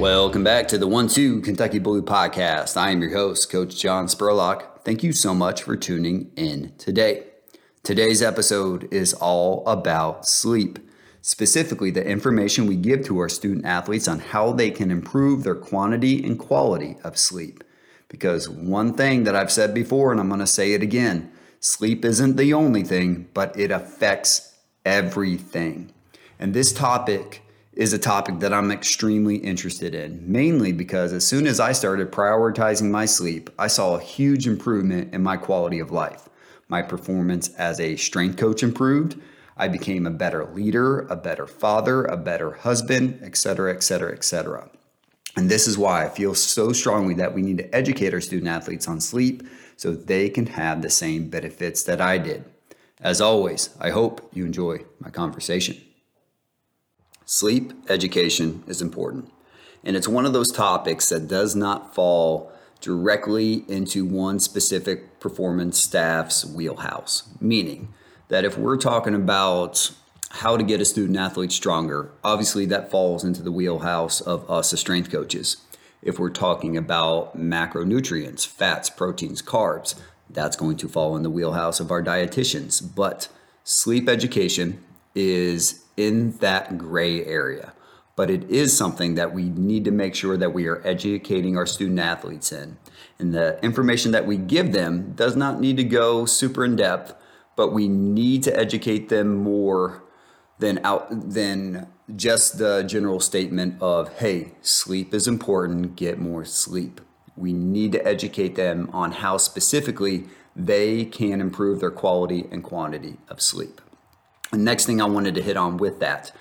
Welcome back to the One Two Kentucky Blue Podcast. I am your host, Coach John Spurlock. Thank you so much for tuning in today. Today's episode is all about sleep, specifically the information we give to our student athletes on how they can improve their quantity and quality of sleep. Because one thing that I've said before, and I'm going to say it again sleep isn't the only thing, but it affects everything. And this topic is a topic that I'm extremely interested in, mainly because as soon as I started prioritizing my sleep, I saw a huge improvement in my quality of life. My performance as a strength coach improved. I became a better leader, a better father, a better husband, etc., etc., etc. And this is why I feel so strongly that we need to educate our student athletes on sleep so they can have the same benefits that I did. As always, I hope you enjoy my conversation. Sleep education is important, and it's one of those topics that does not fall directly into one specific performance staff's wheelhouse. Meaning that if we're talking about how to get a student athlete stronger, obviously that falls into the wheelhouse of us as strength coaches. If we're talking about macronutrients, fats, proteins, carbs, that's going to fall in the wheelhouse of our dietitians. But sleep education is in that gray area. But it is something that we need to make sure that we are educating our student athletes in. And the information that we give them does not need to go super in depth, but we need to educate them more than out than just the general statement of hey sleep is important get more sleep we need to educate them on how specifically they can improve their quality and quantity of sleep the next thing I wanted to hit on with that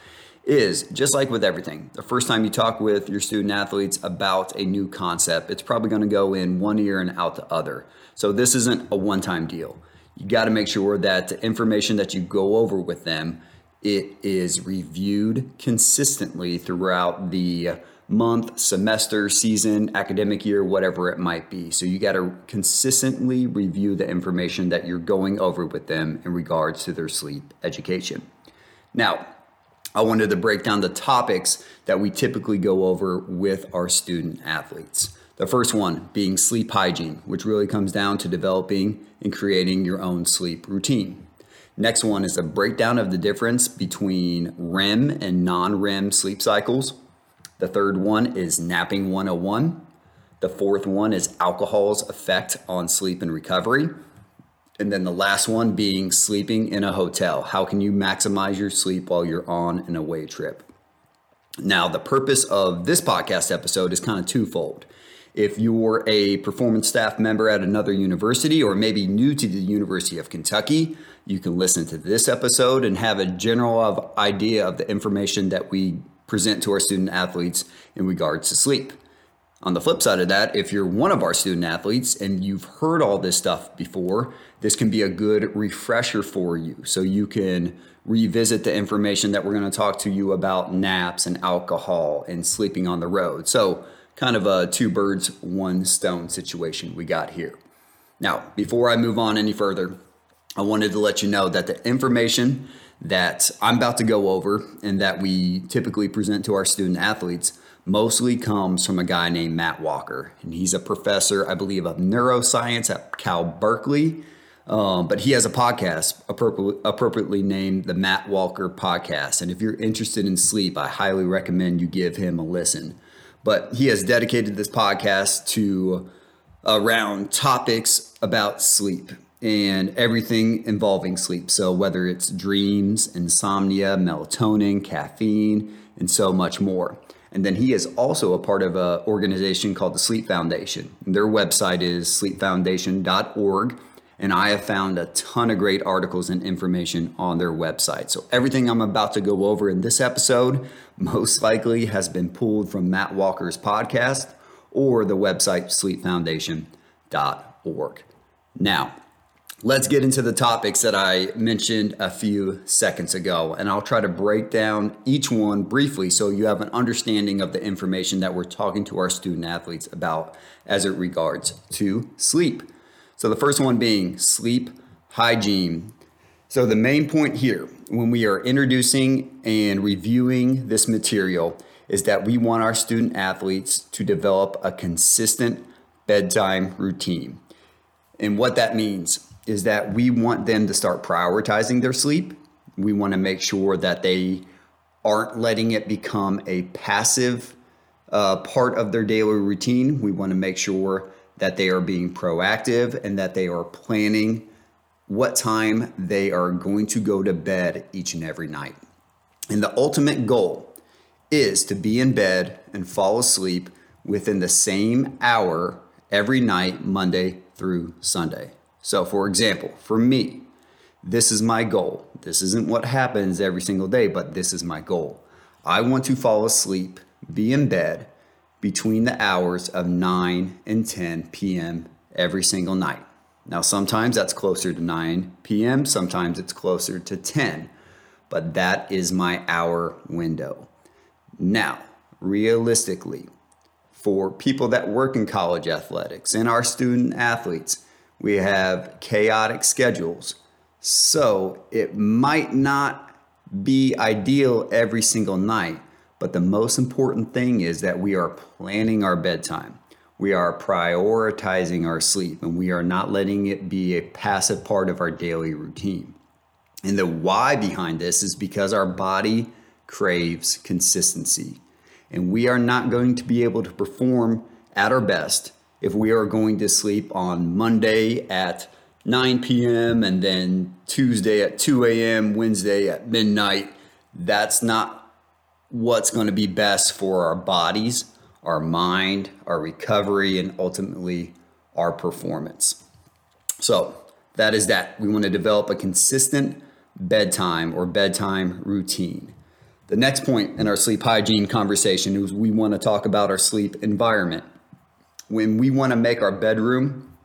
is just like with everything, the first time you talk with your student athletes about a new concept, it's probably going to go in one ear and out the other. So this isn't a one time deal. You got to make sure that the information that you go over with them it is reviewed consistently throughout the month, semester, season, academic year, whatever it might be. So you got to consistently review the information that you're going over with them in regards to their sleep education. Now, I wanted to break down the topics that we typically go over with our student athletes. The first one being sleep hygiene, which really comes down to developing and creating your own sleep routine. Next one is a breakdown of the difference between REM and non REM sleep cycles. The third one is Napping 101. The fourth one is alcohol's effect on sleep and recovery. And then the last one being sleeping in a hotel. How can you maximize your sleep while you're on an away trip? Now, the purpose of this podcast episode is kind of twofold. If you're a performance staff member at another university or maybe new to the University of Kentucky, you can listen to this episode and have a general idea of the information that we present to our student athletes in regards to sleep. On the flip side of that, if you're one of our student athletes and you've heard all this stuff before, this can be a good refresher for you. So you can revisit the information that we're going to talk to you about naps and alcohol and sleeping on the road. So, kind of a two birds, one stone situation we got here. Now, before I move on any further, I wanted to let you know that the information that I'm about to go over and that we typically present to our student athletes mostly comes from a guy named Matt Walker. And he's a professor, I believe, of neuroscience at Cal Berkeley. Um, but he has a podcast appropriately, appropriately named the Matt Walker Podcast. And if you're interested in sleep, I highly recommend you give him a listen. But he has dedicated this podcast to around topics about sleep and everything involving sleep. So, whether it's dreams, insomnia, melatonin, caffeine, and so much more. And then he is also a part of an organization called the Sleep Foundation. Their website is sleepfoundation.org. And I have found a ton of great articles and information on their website. So, everything I'm about to go over in this episode most likely has been pulled from Matt Walker's podcast or the website sleepfoundation.org. Now, Let's get into the topics that I mentioned a few seconds ago, and I'll try to break down each one briefly so you have an understanding of the information that we're talking to our student athletes about as it regards to sleep. So, the first one being sleep hygiene. So, the main point here when we are introducing and reviewing this material is that we want our student athletes to develop a consistent bedtime routine. And what that means is that we want them to start prioritizing their sleep. We want to make sure that they aren't letting it become a passive uh, part of their daily routine. We want to make sure that they are being proactive and that they are planning what time they are going to go to bed each and every night. And the ultimate goal is to be in bed and fall asleep within the same hour every night, Monday through Sunday. So, for example, for me, this is my goal. This isn't what happens every single day, but this is my goal. I want to fall asleep, be in bed between the hours of 9 and 10 p.m. every single night. Now, sometimes that's closer to 9 p.m., sometimes it's closer to 10, but that is my hour window. Now, realistically, for people that work in college athletics and our student athletes, we have chaotic schedules. So it might not be ideal every single night, but the most important thing is that we are planning our bedtime. We are prioritizing our sleep and we are not letting it be a passive part of our daily routine. And the why behind this is because our body craves consistency. And we are not going to be able to perform at our best if we are going to sleep on Monday at 9 p.m. and then Tuesday at 2 a.m., Wednesday at midnight. That's not what's going to be best for our bodies, our mind, our recovery, and ultimately our performance. So, that is that. We want to develop a consistent bedtime or bedtime routine. The next point in our sleep hygiene conversation is we want to talk about our sleep environment. When we want to make our bedroom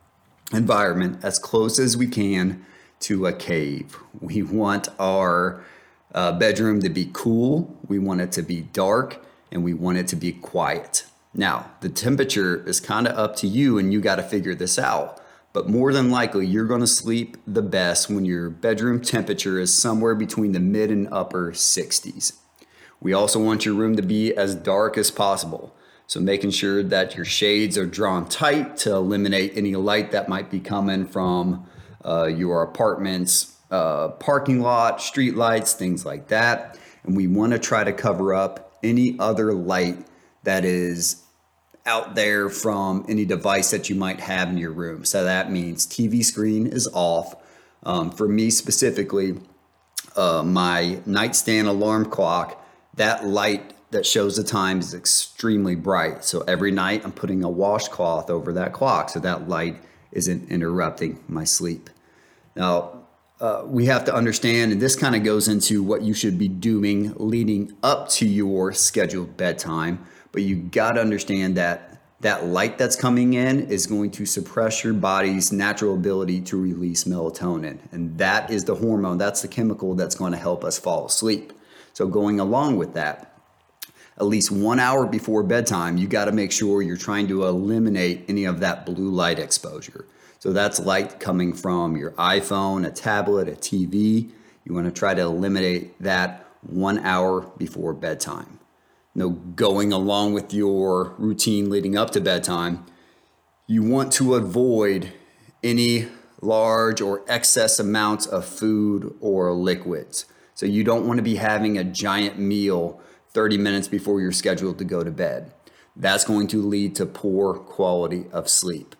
environment as close as we can to a cave, we want our uh, bedroom to be cool, we want it to be dark, and we want it to be quiet. Now, the temperature is kind of up to you, and you got to figure this out. But more than likely, you're going to sleep the best when your bedroom temperature is somewhere between the mid and upper 60s. We also want your room to be as dark as possible. So, making sure that your shades are drawn tight to eliminate any light that might be coming from uh, your apartment's uh, parking lot, street lights, things like that. And we want to try to cover up any other light that is out there from any device that you might have in your room. So that means TV screen is off. Um, for me specifically, uh, my nightstand alarm clock, that light that shows the time is extremely bright. So every night I'm putting a washcloth over that clock so that light isn't interrupting my sleep. Now, uh, we have to understand, and this kind of goes into what you should be doing leading up to your scheduled bedtime. But you got to understand that that light that's coming in is going to suppress your body's natural ability to release melatonin. And that is the hormone, that's the chemical that's going to help us fall asleep. So, going along with that, at least one hour before bedtime, you got to make sure you're trying to eliminate any of that blue light exposure. So that's light coming from your iPhone, a tablet, a TV. You want to try to eliminate that one hour before bedtime. No going along with your routine leading up to bedtime. You want to avoid any large or excess amounts of food or liquids. So you don't want to be having a giant meal 30 minutes before you're scheduled to go to bed. That's going to lead to poor quality of sleep.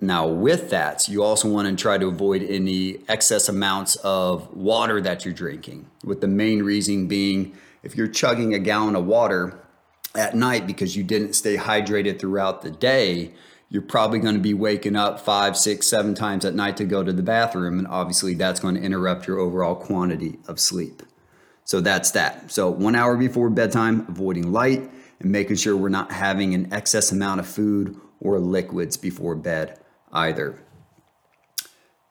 Now, with that, you also want to try to avoid any excess amounts of water that you're drinking, with the main reason being if you're chugging a gallon of water at night because you didn't stay hydrated throughout the day, you're probably going to be waking up five, six, seven times at night to go to the bathroom. And obviously, that's going to interrupt your overall quantity of sleep. So that's that. So, one hour before bedtime, avoiding light and making sure we're not having an excess amount of food or liquids before bed either.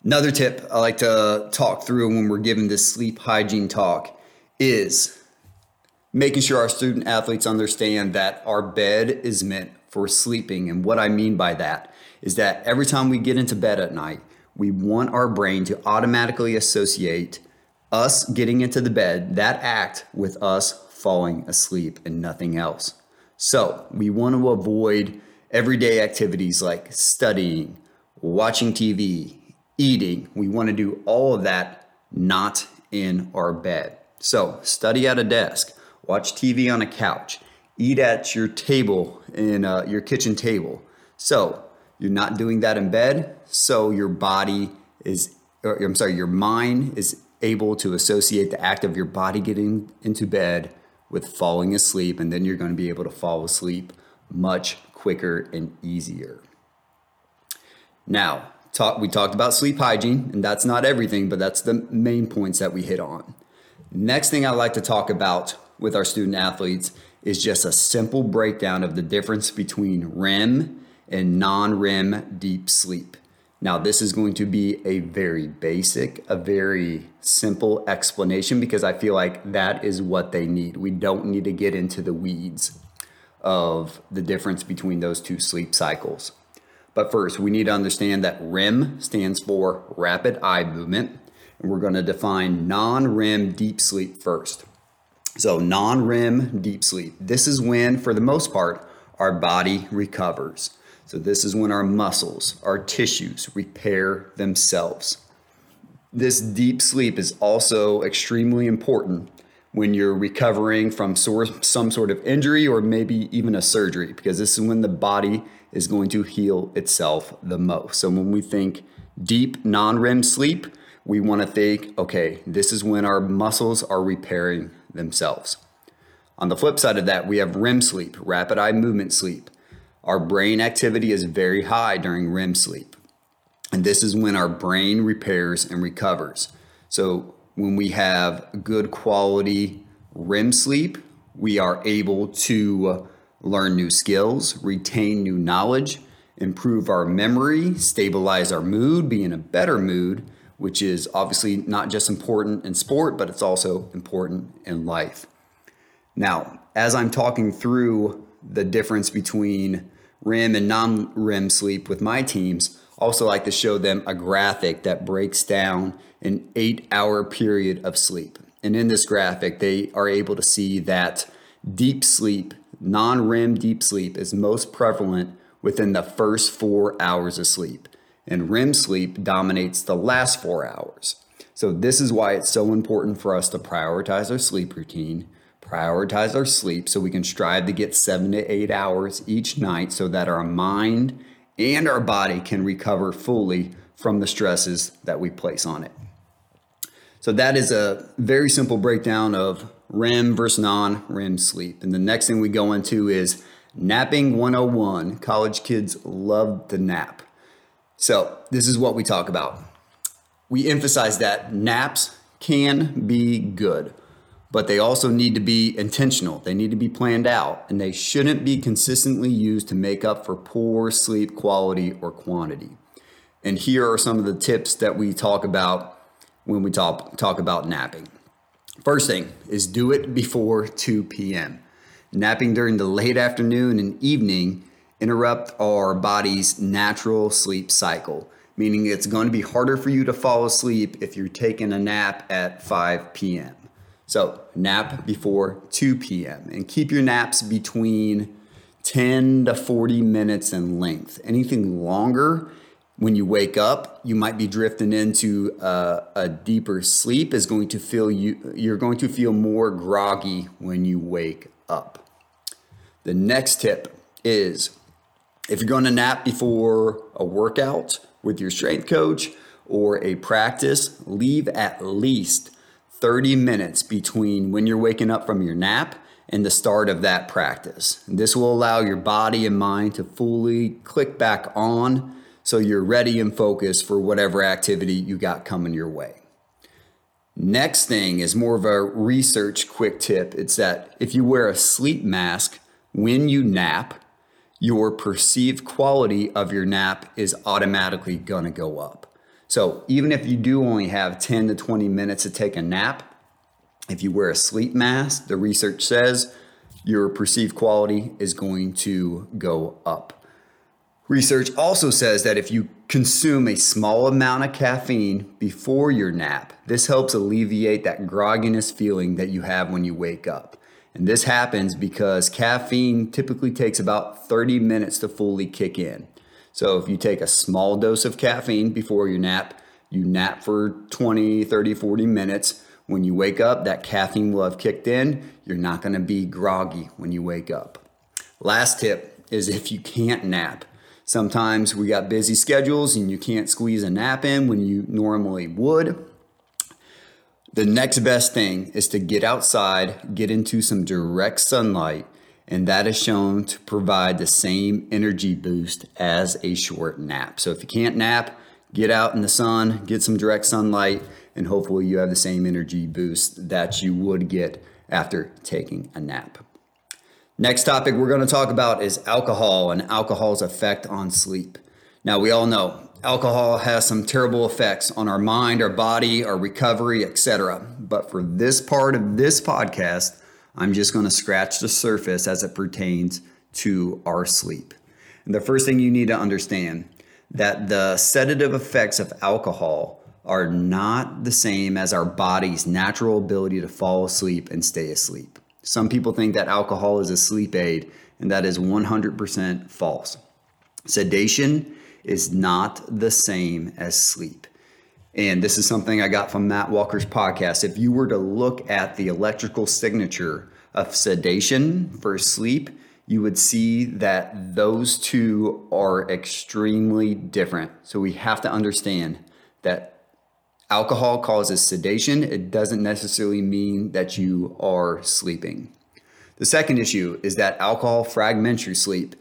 Another tip I like to talk through when we're giving this sleep hygiene talk is making sure our student athletes understand that our bed is meant for sleeping. And what I mean by that is that every time we get into bed at night, we want our brain to automatically associate us getting into the bed, that act with us falling asleep and nothing else. So we want to avoid everyday activities like studying, watching TV, eating. We want to do all of that not in our bed. So study at a desk, watch TV on a couch, eat at your table in uh, your kitchen table. So you're not doing that in bed. So your body is, or, I'm sorry, your mind is able to associate the act of your body getting into bed with falling asleep, and then you're going to be able to fall asleep much quicker and easier. Now, talk, we talked about sleep hygiene, and that's not everything, but that's the main points that we hit on. Next thing I like to talk about with our student athletes is just a simple breakdown of the difference between REM and non REM deep sleep. Now, this is going to be a very basic, a very simple explanation because I feel like that is what they need. We don't need to get into the weeds of the difference between those two sleep cycles. But first, we need to understand that REM stands for rapid eye movement, and we're going to define non REM deep sleep first. So, non REM deep sleep. This is when, for the most part, our body recovers. So, this is when our muscles, our tissues repair themselves. This deep sleep is also extremely important when you're recovering from some sort of injury or maybe even a surgery, because this is when the body is going to heal itself the most. So, when we think deep non REM sleep, we want to think, okay, this is when our muscles are repairing themselves. On the flip side of that, we have REM sleep, rapid eye movement sleep. Our brain activity is very high during REM sleep. And this is when our brain repairs and recovers. So, when we have good quality REM sleep, we are able to uh, learn new skills, retain new knowledge, improve our memory, stabilize our mood, be in a better mood, which is obviously not just important in sport, but it's also important in life. Now, as I'm talking through the difference between REM and non REM sleep with my teams, also like to show them a graphic that breaks down an eight hour period of sleep. And in this graphic, they are able to see that deep sleep, non REM deep sleep, is most prevalent within the first four hours of sleep. And REM sleep dominates the last four hours. So, this is why it's so important for us to prioritize our sleep routine prioritize our sleep so we can strive to get seven to eight hours each night so that our mind and our body can recover fully from the stresses that we place on it. So, that is a very simple breakdown of REM versus non REM sleep. And the next thing we go into is napping 101. College kids love to nap. So, this is what we talk about. We emphasize that naps can be good but they also need to be intentional. They need to be planned out, and they shouldn't be consistently used to make up for poor sleep quality or quantity. And here are some of the tips that we talk about when we talk, talk about napping. First thing is do it before 2 p.m. Napping during the late afternoon and evening interrupt our body's natural sleep cycle, meaning it's going to be harder for you to fall asleep if you're taking a nap at 5 p.m. So, nap before 2 p.m. and keep your naps between 10 to 40 minutes in length. Anything longer, when you wake up, you might be drifting into a, a, deeper sleep. Is going to feel you. You're going to feel more groggy when you wake up. The next tip is if you're going to nap before a workout with your strength coach or a practice, leave at least 30 minutes between when you're waking up from your nap and the start of that practice. This will allow your body and mind to fully click back on so you're ready and focused for whatever activity you got coming your way. Next thing is more of a research quick tip. It's that if you wear a sleep mask when you nap, your perceived quality of your nap is automatically going to go up. So even if you do only have 10 to 20 minutes to take a nap, if you wear a sleep mask, the research says your perceived quality is going to go up. Research also says that if you consume a small amount of caffeine before your nap, this helps alleviate that grogginess feeling that you have when you wake up. And this happens because caffeine typically takes about 30 minutes to fully kick in. So if you take a small dose of caffeine before your nap, you nap for 20, 30, 40 minutes. When you wake up, that caffeine will have kicked in. You're not going to be groggy when you wake up. Last tip is if you can't nap, sometimes we got busy schedules and you can't squeeze a nap in when you normally would. The next best thing is to get outside, get into some direct sunlight, and that is shown to provide the same energy boost as a short nap. So if you can't nap, get out in the sun, get some direct sunlight, and hopefully you have the same energy boost that you would get after taking a nap. Next topic we're going to talk about is alcohol and alcohol's effect on sleep. Now, we all know alcohol has some terrible effects on our mind, our body, our recovery, etc. But for this part of this podcast, I'm just going to scratch the surface as it pertains to our sleep. And the first thing you need to understand that the sedative effects of alcohol are not the same as our body's natural ability to fall asleep and stay asleep. Some people think that alcohol is a sleep aid, and that is 100% false. Sedation is not the same as sleep. And this is something I got from Matt Walker's podcast. If you were to look at the electrical signature of sedation for sleep, you would see that those two are extremely different. So we have to understand that alcohol causes sedation. It doesn't necessarily mean that you are sleeping. The second issue is that alcohol fragments your sleep.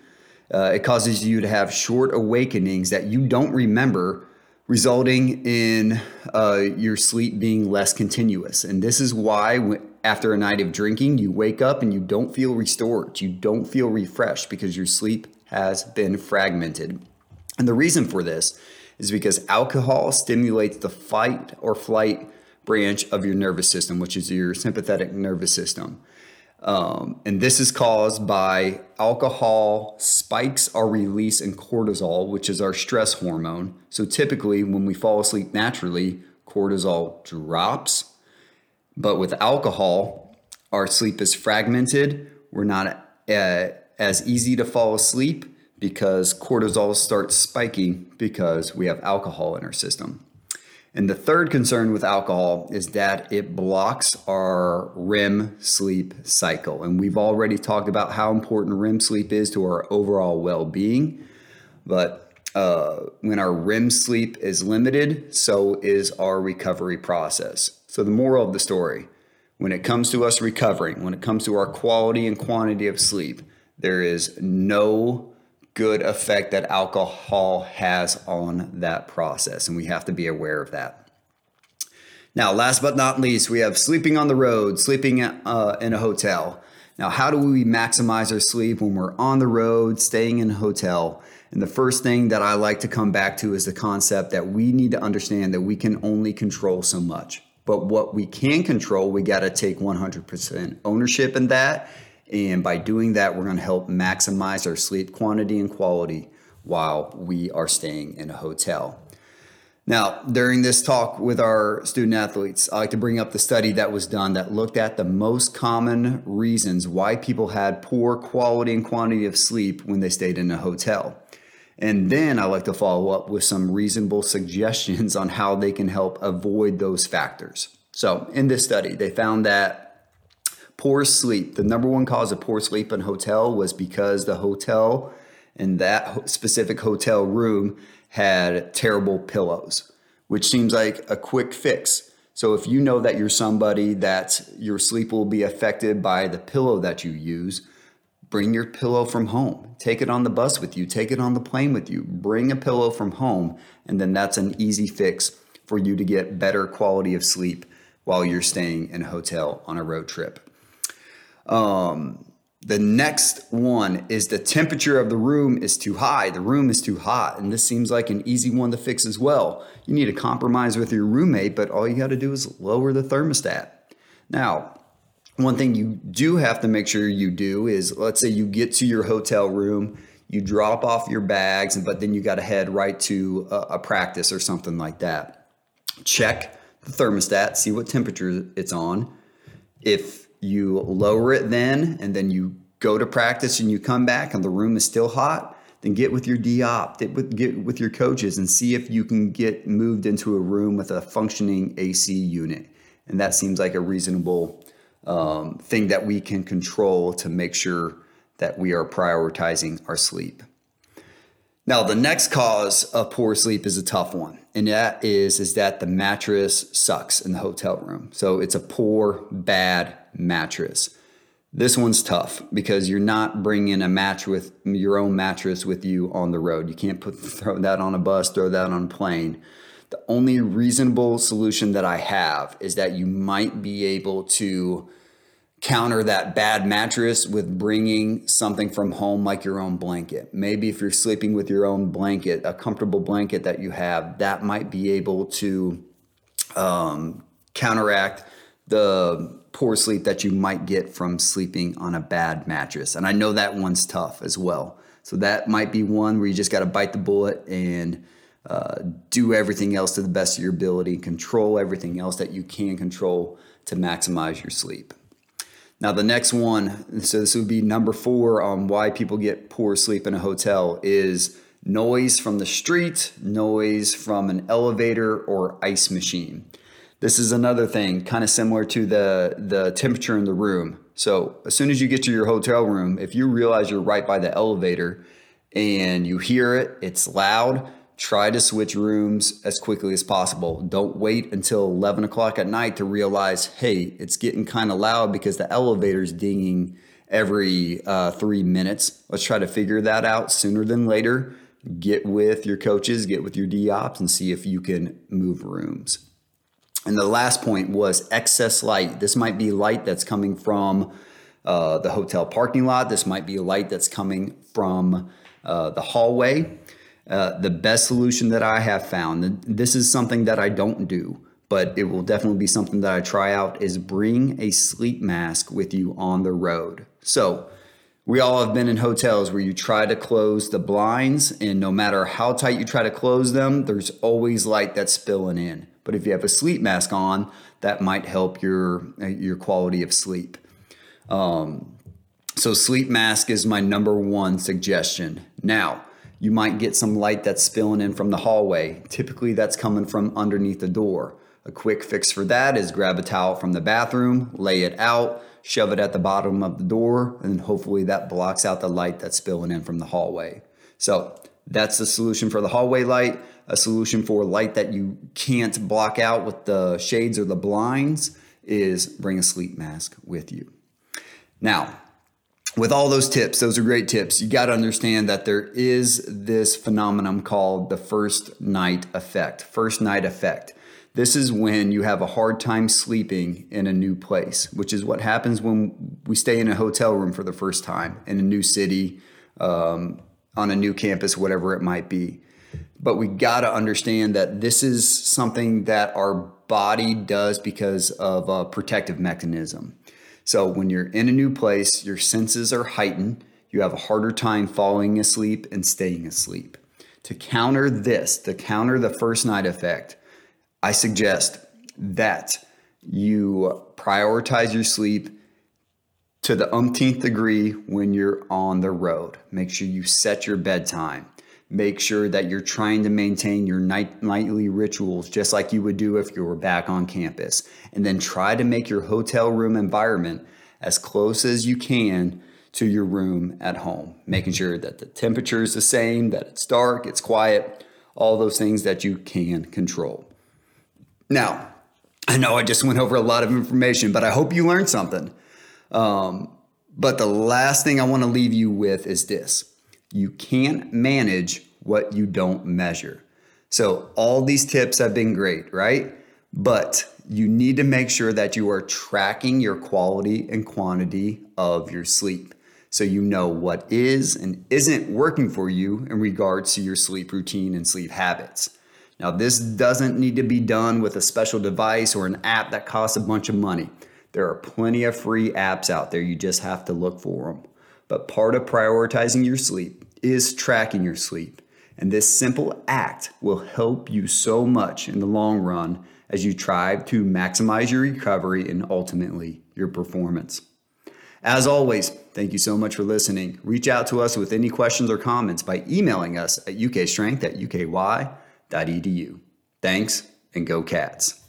Uh, it causes you to have short awakenings that you don't remember, resulting in uh, your sleep being less continuous. And this is why, after a night of drinking, you wake up and you don't feel restored. You don't feel refreshed because your sleep has been fragmented. And the reason for this is because alcohol stimulates the fight or flight branch of your nervous system, which is your sympathetic nervous system. Um, and this is caused by alcohol spikes are released in cortisol, which is our stress hormone. So typically, when we fall asleep naturally, cortisol drops. But with alcohol, our sleep is fragmented. We're not uh, as easy to fall asleep because cortisol starts spiking because we have alcohol in our system. And the third concern with alcohol is that it blocks our REM sleep cycle. And we've already talked about how important REM sleep is to our overall well being. But uh, when our REM sleep is limited, so is our recovery process. So, the moral of the story when it comes to us recovering, when it comes to our quality and quantity of sleep, there is no good effect that alcohol has on that process. And we have to be aware of that. Now, last but not least, we have sleeping on the road, sleeping uh, in a hotel. Now, how do we maximize our sleep when we're on the road, staying in a hotel? And the first thing that I like to come back to is the concept that we need to understand that we can only control so much. But what we can control, we got to take 100% ownership in that and by doing that, we're going to help maximize our sleep quantity and quality while we are staying in a hotel. Now, during this talk with our student athletes, I like to bring up the study that was done that looked at the most common reasons why people had poor quality and quantity of sleep when they stayed in a hotel. And then I like to follow up with some reasonable suggestions on how they can help avoid those factors. So, in this study, they found that Poor sleep. The number one cause of poor sleep in hotel was because the hotel in that specific hotel room had terrible pillows, which seems like a quick fix. So if you know that you're somebody that your sleep will be affected by the pillow that you use, bring your pillow from home. Take it on the bus with you, take it on the plane with you. Bring a pillow from home, and then that's an easy fix for you to get better quality of sleep while you're staying in a hotel on a road trip. Um, the next one is the temperature of the room is too high. The room is too hot. And this seems like an easy one to fix as well. You need to compromise with your roommate, but all you got to do is lower the thermostat. Now, one thing you do have to make sure you do is let's say you get to your hotel room, you drop off your bags, but then you got to head right to a, a practice or something like that. Check the thermostat, see what temperature it's on. If you lower it then and then you go to practice and you come back and the room is still hot, then get with your DOP, get with, get with your coaches and see if you can get moved into a room with a functioning AC unit. And that seems like a reasonable um, thing that we can control to make sure that we are prioritizing our sleep. Now, the next cause of poor sleep is a tough one, and that is is that the mattress sucks in the hotel room. So it's a poor, bad mattress. This one's tough because you're not bringing a match with your own mattress with you on the road. You can't put throw that on a bus, throw that on a plane. The only reasonable solution that I have is that you might be able to counter that bad mattress with bringing something from home like your own blanket. Maybe if you're sleeping with your own blanket, a comfortable blanket that you have, that might be able to um, counteract the poor sleep that you might get from sleeping on a bad mattress. And I know that one's tough as well. So that might be one where you just got to bite the bullet and uh, do everything else to the best of your ability, control everything else that you can control to maximize your sleep. Now, the next one, so this would be number four on why people get poor sleep in a hotel, is noise from the street, noise from an elevator or ice machine. This is another thing, kind of similar to the, the temperature in the room. So, as soon as you get to your hotel room, if you realize you're right by the elevator and you hear it, it's loud, try to switch rooms as quickly as possible. Don't wait until 11 o'clock at night to realize, hey, it's getting kind of loud because the elevator's dinging every uh, three minutes. Let's try to figure that out sooner than later. Get with your coaches, get with your DOPs, and see if you can move rooms. And the last point was excess light. This might be light that's coming from uh, the hotel parking lot. This might be light that's coming from uh, the hallway. Uh, the best solution that I have found, this is something that I don't do, but it will definitely be something that I try out, is bring a sleep mask with you on the road. So, we all have been in hotels where you try to close the blinds, and no matter how tight you try to close them, there's always light that's spilling in. But if you have a sleep mask on, that might help your your quality of sleep. Um, so, sleep mask is my number one suggestion. Now, you might get some light that's spilling in from the hallway. Typically, that's coming from underneath the door. A quick fix for that is grab a towel from the bathroom, lay it out, shove it at the bottom of the door, and hopefully that blocks out the light that's spilling in from the hallway. So, that's the solution for the hallway light. A solution for light that you can't block out with the shades or the blinds is bring a sleep mask with you. Now, with all those tips, those are great tips. You got to understand that there is this phenomenon called the first night effect. First night effect. This is when you have a hard time sleeping in a new place, which is what happens when we stay in a hotel room for the first time in a new city, um, on a new campus, whatever it might be. But we got to understand that this is something that our body does because of a protective mechanism. So when you're in a new place, your senses are heightened. You have a harder time falling asleep and staying asleep. To counter this, to counter the first night effect, I suggest that you prioritize your sleep to the umpteenth degree when you're on the road. Make sure you set your bedtime. Make sure that you're trying to maintain your night, nightly rituals just like you would do if you were back on campus. And then try to make your hotel room environment as close as you can to your room at home, making sure that the temperature is the same, that it's dark, it's quiet, all those things that you can control. Now, I know I just went over a lot of information, but I hope you learned something. Um, but the last thing I want to leave you with is this you can't manage what you don't measure. So, all these tips have been great, right? But you need to make sure that you are tracking your quality and quantity of your sleep. So, you know what is and isn't working for you in regards to your sleep routine and sleep habits. Now, this doesn't need to be done with a special device or an app that costs a bunch of money. There are plenty of free apps out there, you just have to look for them. But part of prioritizing your sleep is tracking your sleep. And this simple act will help you so much in the long run as you try to maximize your recovery and ultimately your performance. As always, thank you so much for listening. Reach out to us with any questions or comments by emailing us at ukstrength at uky.edu. Thanks and go cats.